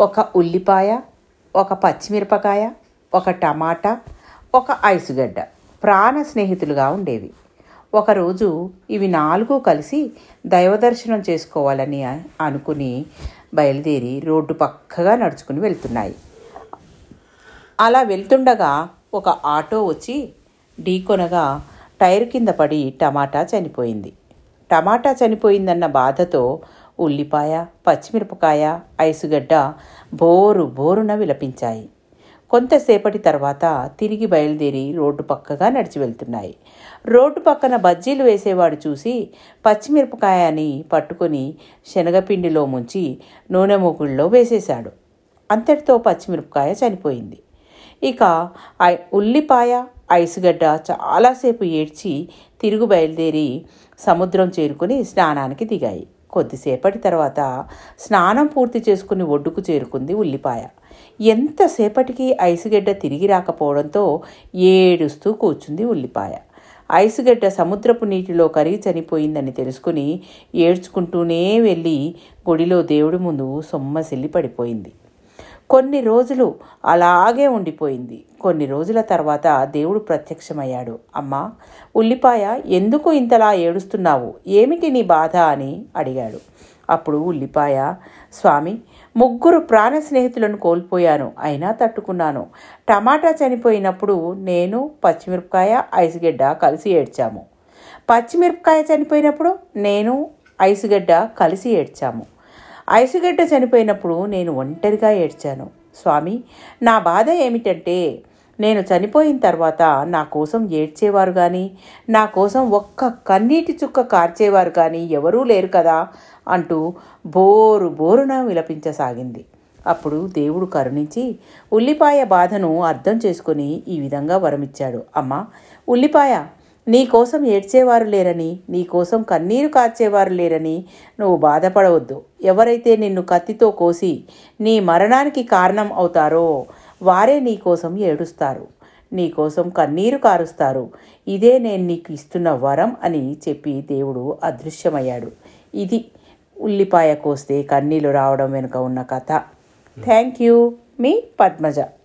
ఒక ఉల్లిపాయ ఒక పచ్చిమిరపకాయ ఒక టమాటా ఒక ఐసుగడ్డ. ప్రాణ స్నేహితులుగా ఉండేవి. ఒకరోజు ఇవి నాలుగు కలిసి దైవదర్శనం చేసుకోవాలని అనుకుని బయలుదేరి రోడ్డు పక్కగా నడుచుకుని వెళ్తున్నాయి. అలా వెళ్తుండగా ఒక ఆటో వచ్చి ఢీకొనగా టైర్ కింద పడి టమాటా చనిపోయింది. టమాటా చనిపోయిందన్న బాధతో ఉల్లిపాయ పచ్చిమిరపకాయ ఐసుగడ్డ బోరు బోరున విలపించాయి. కొంతసేపటి తర్వాత తిరిగి బయలుదేరి రోడ్డు పక్కగా నడిచి వెళ్తున్నాయి. రోడ్డు పక్కన బజ్జీలు వేసేవాడు చూసి పచ్చిమిరపకాయని పట్టుకొని శనగపిండిలో ముంచి నూనె మూకుళ్ళలో వేసేశాడు. అంతటితో పచ్చిమిరపకాయ చనిపోయింది. ఇక ఐ- ఉల్లిపాయ ఐసుగడ్డ చాలాసేపు ఏడ్చి తిరుగు బయలుదేరి సముద్రం చేరుకుని స్నానానికి దిగాయి. కొద్దిసేపటి తర్వాత స్నానం పూర్తి చేసుకుని ఒడ్డుకు చేరుకుంది ఉల్లిపాయ. ఎంతసేపటికి ఐసుగడ్డ తిరిగి రాకపోవడంతో ఏడుస్తూ కూర్చుంది ఉల్లిపాయ. ఐసుగడ్డ సముద్రపు నీటిలో కరిగి చనిపోయిందని తెలుసుకుని ఏడ్చుకుంటూనే వెళ్ళి గుడిలో దేవుడి ముందు సొమ్మసిల్లి పడిపోయింది. కొన్ని రోజులు అలాగే ఉండిపోయింది. కొన్ని రోజుల తర్వాత దేవుడు ప్రత్యక్షమయ్యాడు. అమ్మా ఉల్లిపాయ ఎందుకు ఇంతలా ఏడుస్తున్నావు? ఏమిటి నీ బాధ? అని అడిగాడు. అప్పుడు ఉల్లిపాయ స్వామి ముగ్గురు ప్రాణ స్నేహితులను కోల్పోయాను. అయినా తట్టుకున్నాను. టమాటా చనిపోయినప్పుడు నేను పచ్చిమిరపకాయ ఐసుగడ్డ కలిసి ఏడ్చాము. పచ్చిమిరపకాయ చనిపోయినప్పుడు నేను ఐసుగడ్డ కలిసి ఏడ్చాము. ఐసుగడ్డ చనిపోయినప్పుడు నేను ఒంటరిగా ఏడ్చాను. స్వామి నా బాధ ఏమిటంటే నేను చనిపోయిన తర్వాత నా కోసం ఏడ్చేవారు కానీ నా కోసం ఒక్క కన్నీటి చుక్క కార్చేవారు కానీ ఎవరూ లేరు కదా అంటూ బోరు బోరున విలపించసాగింది. అప్పుడు దేవుడు కరుణించి ఉల్లిపాయ బాధను అర్థం చేసుకొని ఈ విధంగా వరమిచ్చాడు. అమ్మా ఉల్లిపాయ నీ కోసం ఏడ్చేవారు లేరని నీ కోసం కన్నీరు కార్చేవారు లేరని నువ్వు బాధపడవద్దు. ఎవరైతే నిన్ను కత్తితో కోసి నీ మరణానికి కారణం అవుతారో వారే నీకోసం ఏడుస్తారు. నీకోసం కన్నీరు కారుస్తారు. ఇదే నేను నీకు ఇస్తున్న వరం అని చెప్పి దేవుడు అదృశ్యమయ్యాడు. ఇది ఉల్లిపాయ కోస్తే కన్నీళ్ళు రావడం వెనుక ఉన్న కథ. థ్యాంక్ యూ మీ పద్మజ.